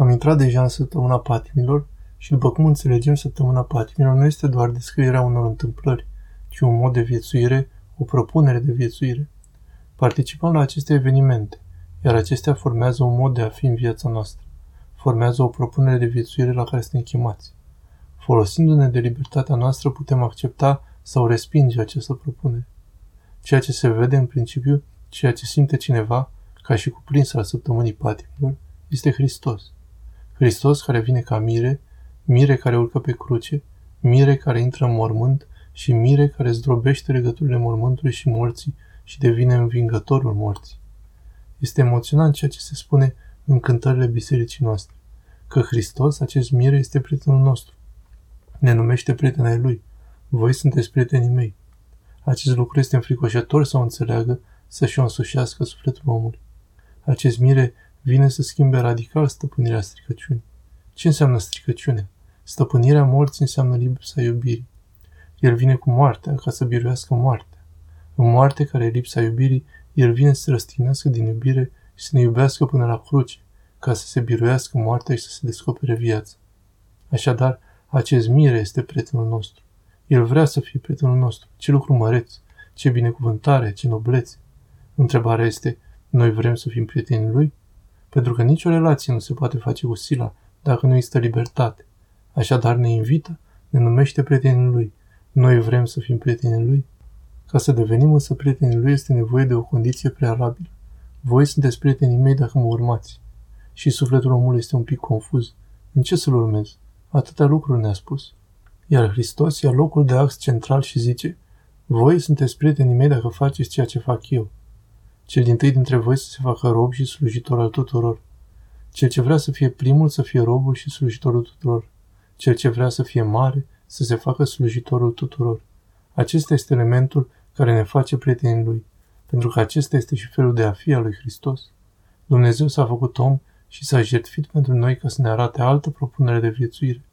Am intrat deja în săptămâna patimilor și după cum înțelegem, săptămâna patimilor nu este doar descrierea unor întâmplări, ci un mod de viețuire, o propunere de viețuire. Participăm la aceste evenimente, iar acestea formează un mod de a fi în viața noastră. Formează o propunere de viețuire la care suntem chemați. Folosindu-ne de libertatea noastră, putem accepta sau respinge această propunere. Ceea ce se vede în principiu, ceea ce simte cineva, ca și cuprins al săptămânii patimilor, este Hristos. Hristos care vine ca mire, mire care urcă pe cruce, mire care intră în mormânt și mire care zdrobește legăturile mormântului și morții și devine învingătorul morții. Este emoționant ceea ce se spune în cântările bisericii noastre, că Hristos, acest mire, este prietenul nostru. Ne numește prietenii lui. Voi sunteți prietenii mei. Acest lucru este înfricoșător să o înțeleagă, să-și o însușească sufletul omului. Acest mire vine să schimbe radical stăpânirea stricăciunii. Ce înseamnă stricăciune? Stăpânirea morții înseamnă lipsa iubirii. El vine cu moartea ca să biruiască moartea. În moarte care e lipsa iubirii, el vine să răstignească din iubire și să ne iubească până la cruce, ca să se biruiască moartea și să se descopere viața. Așadar, acest mire este prietenul nostru. El vrea să fie prietenul nostru. Ce lucru măreț, ce binecuvântare, ce noblețe. Întrebarea este, noi vrem să fim prietenii lui? Pentru că nicio relație nu se poate face cu sila dacă nu există libertate. Așadar ne invită, ne numește prietenii lui. Noi vrem să fim prietenii lui? Ca să devenim însă prietenii lui este nevoie de o condiție prealabilă. Voi sunteți prietenii mei dacă mă urmați. Și sufletul omului este un pic confuz. În ce să-l urmez? Atâtea lucruri ne-a spus. Iar Hristos ia locul de ax central și zice, voi sunteți prietenii mei dacă faceți ceea ce fac eu. Cel din tâi dintre voi să se facă rob și slujitor al tuturor. Cel ce vrea să fie primul să fie robul și slujitorul tuturor. Cel ce vrea să fie mare să se facă slujitorul tuturor. Acesta este elementul care ne face prietenii lui, pentru că acesta este și felul de a fi al lui Hristos. Dumnezeu s-a făcut om și s-a jertfit pentru noi ca să ne arate altă propunere de viețuire.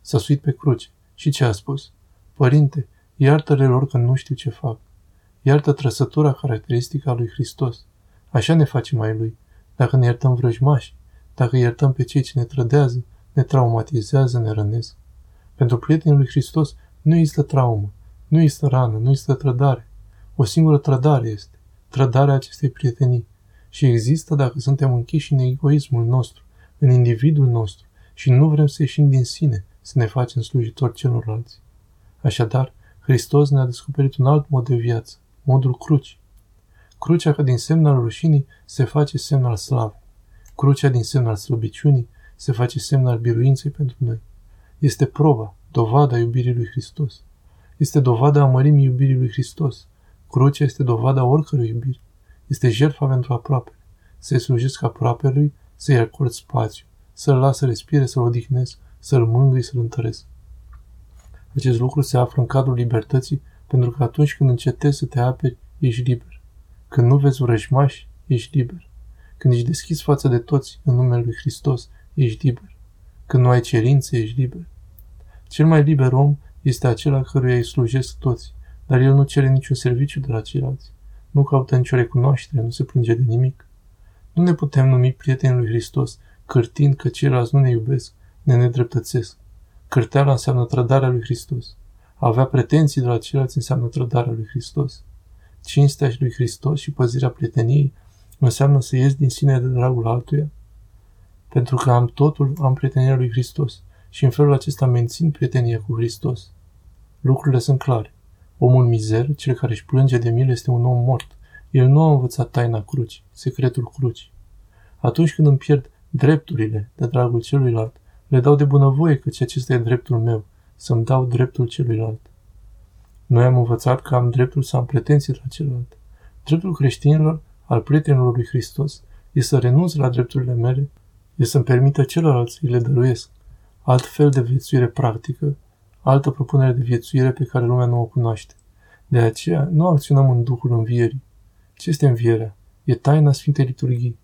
S-a suit pe cruce și ce a spus? Părinte, iartă-le lor că nu știu ce fac. Iartă trăsătura caracteristică a lui Hristos. Așa ne face mai lui. Dacă ne iertăm vrăjmași, dacă iertăm pe cei ce ne trădează, ne traumatizează, ne rănesc. Pentru prietenii lui Hristos nu există traumă, nu există rană, nu există trădare. O singură trădare este, trădarea acestei prietenii. Și există dacă suntem închiși în egoismul nostru, în individul nostru și nu vrem să ieșim din sine, să ne facem slujitori celorlalți. Așadar, Hristos ne-a descoperit un alt mod de viață, modul cruci. Crucea ca din semn al rușinii se face semn al slavei. Crucea din semn al slăbiciunii se face semn al biruinței pentru noi. Este proba, dovada iubirii lui Hristos. Este dovada amărimii iubirii lui Hristos. Crucea este dovada oricărui iubiri. Este jertfa pentru aproape. Să-i slujesc aproape lui, să-i acord spațiu, să-l las să respire, să-l odihnesc, să-l mângâi, să-l întăresc. Acest lucru se află în cadrul libertății, pentru că atunci când încetezi să te aperi, ești liber. Când nu vezi vrăjmași, ești liber. Când ești deschis față de toți în numele lui Hristos, ești liber. Când nu ai cerințe, ești liber. Cel mai liber om este acela căruia îi slujesc toți, dar el nu cere niciun serviciu de la ceilalți. Nu caută nicio recunoaștere, nu se plânge de nimic. Nu ne putem numi prieteni lui Hristos, cârtind că ceilalți nu ne iubesc, ne nedreptățesc. Cârteala înseamnă trădarea lui Hristos. A avea pretenții de la ceilalți înseamnă trădarea lui Hristos. Cinstea și lui Hristos și păzirea prieteniei înseamnă să ies din sine de dragul altuia. Pentru că am totul, am prietenia lui Hristos și în felul acesta mențin prietenia cu Hristos. Lucrurile sunt clare. Omul mizer, cel care își plânge de milă, este un om mort. El nu a învățat taina cruci, secretul cruci. Atunci când îmi pierd drepturile de dragul celuilalt, le dau de bunăvoie că acesta e dreptul meu, să-mi dau dreptul celuilalt. Noi am învățat că am dreptul să am pretenții la celălalt. Dreptul creștinilor, al prietenilor lui Hristos, e să renunț la drepturile mele, e să-mi permită celorlalți să le dăruiesc. Alt fel de viețuire practică, altă propunere de viețuire pe care lumea nu o cunoaște. De aceea, nu acționăm în Duhul Învierii. Ce este învierea? E taina Sfintei Liturghii.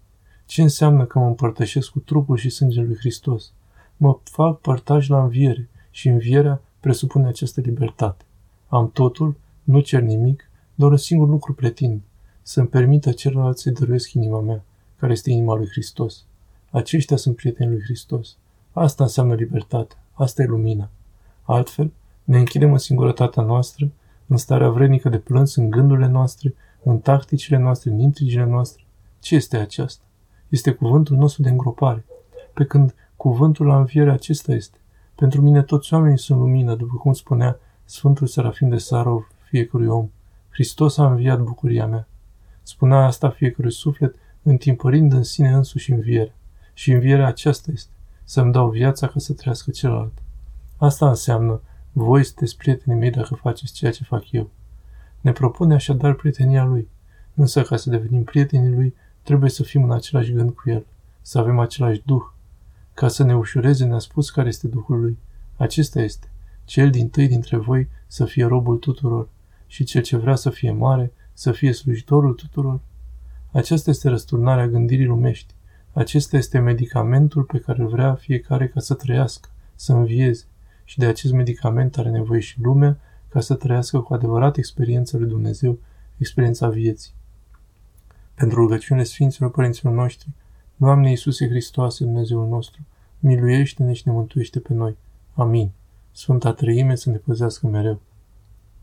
Ce înseamnă că mă împărtășesc cu trupul și sângele lui Hristos? Mă fac părtaș la înviere și învierea presupune această libertate. Am totul, nu cer nimic, doar un singur lucru pletind, să-mi permită celorlalți să-i dăruiesc inima mea, care este inima lui Hristos. Aceștia sunt prietenii lui Hristos. Asta înseamnă libertate. Asta e lumina. Altfel, ne închidem în singurătatea noastră, în starea vrednică de plâns, în gândurile noastre, în tacticile noastre, în intrigile noastre. Ce este aceasta? Este cuvântul nostru de îngropare. Pe când cuvântul la înviere acesta este. Pentru mine toți oamenii sunt lumină, după cum spunea Sfântul Serafim de Sarov fiecărui om. Hristos a înviat bucuria mea. Spunea asta fiecărui suflet, întimpărind în sine însuși învierea. Și învierea aceasta este, să-mi dau viața ca să trăiască celălalt. Asta înseamnă, voi sunteți prietenii mei dacă faceți ceea ce fac eu. Ne propune așadar prietenia lui, însă ca să devenim prietenii lui, trebuie să fim în același gând cu el, să avem același duh. Ca să ne ușureze, ne-a spus care este Duhul lui. Acesta este, cel din tâi dintre voi să fie robul tuturor și cel ce vrea să fie mare, să fie slujitorul tuturor. Aceasta este răsturnarea gândirii lumești. Acesta este medicamentul pe care îl vrea fiecare ca să trăiască, să învieze. Și de acest medicament are nevoie și lumea ca să trăiască cu adevărat experiența lui Dumnezeu, experiența vieții. Pentru rugăciunile Sfinților Părinților noștri, Doamne Iisuse Hristoase, Dumnezeul nostru, miluiește-ne și ne mântuiește pe noi. Amin. Sfânta Trăime să ne păzească mereu.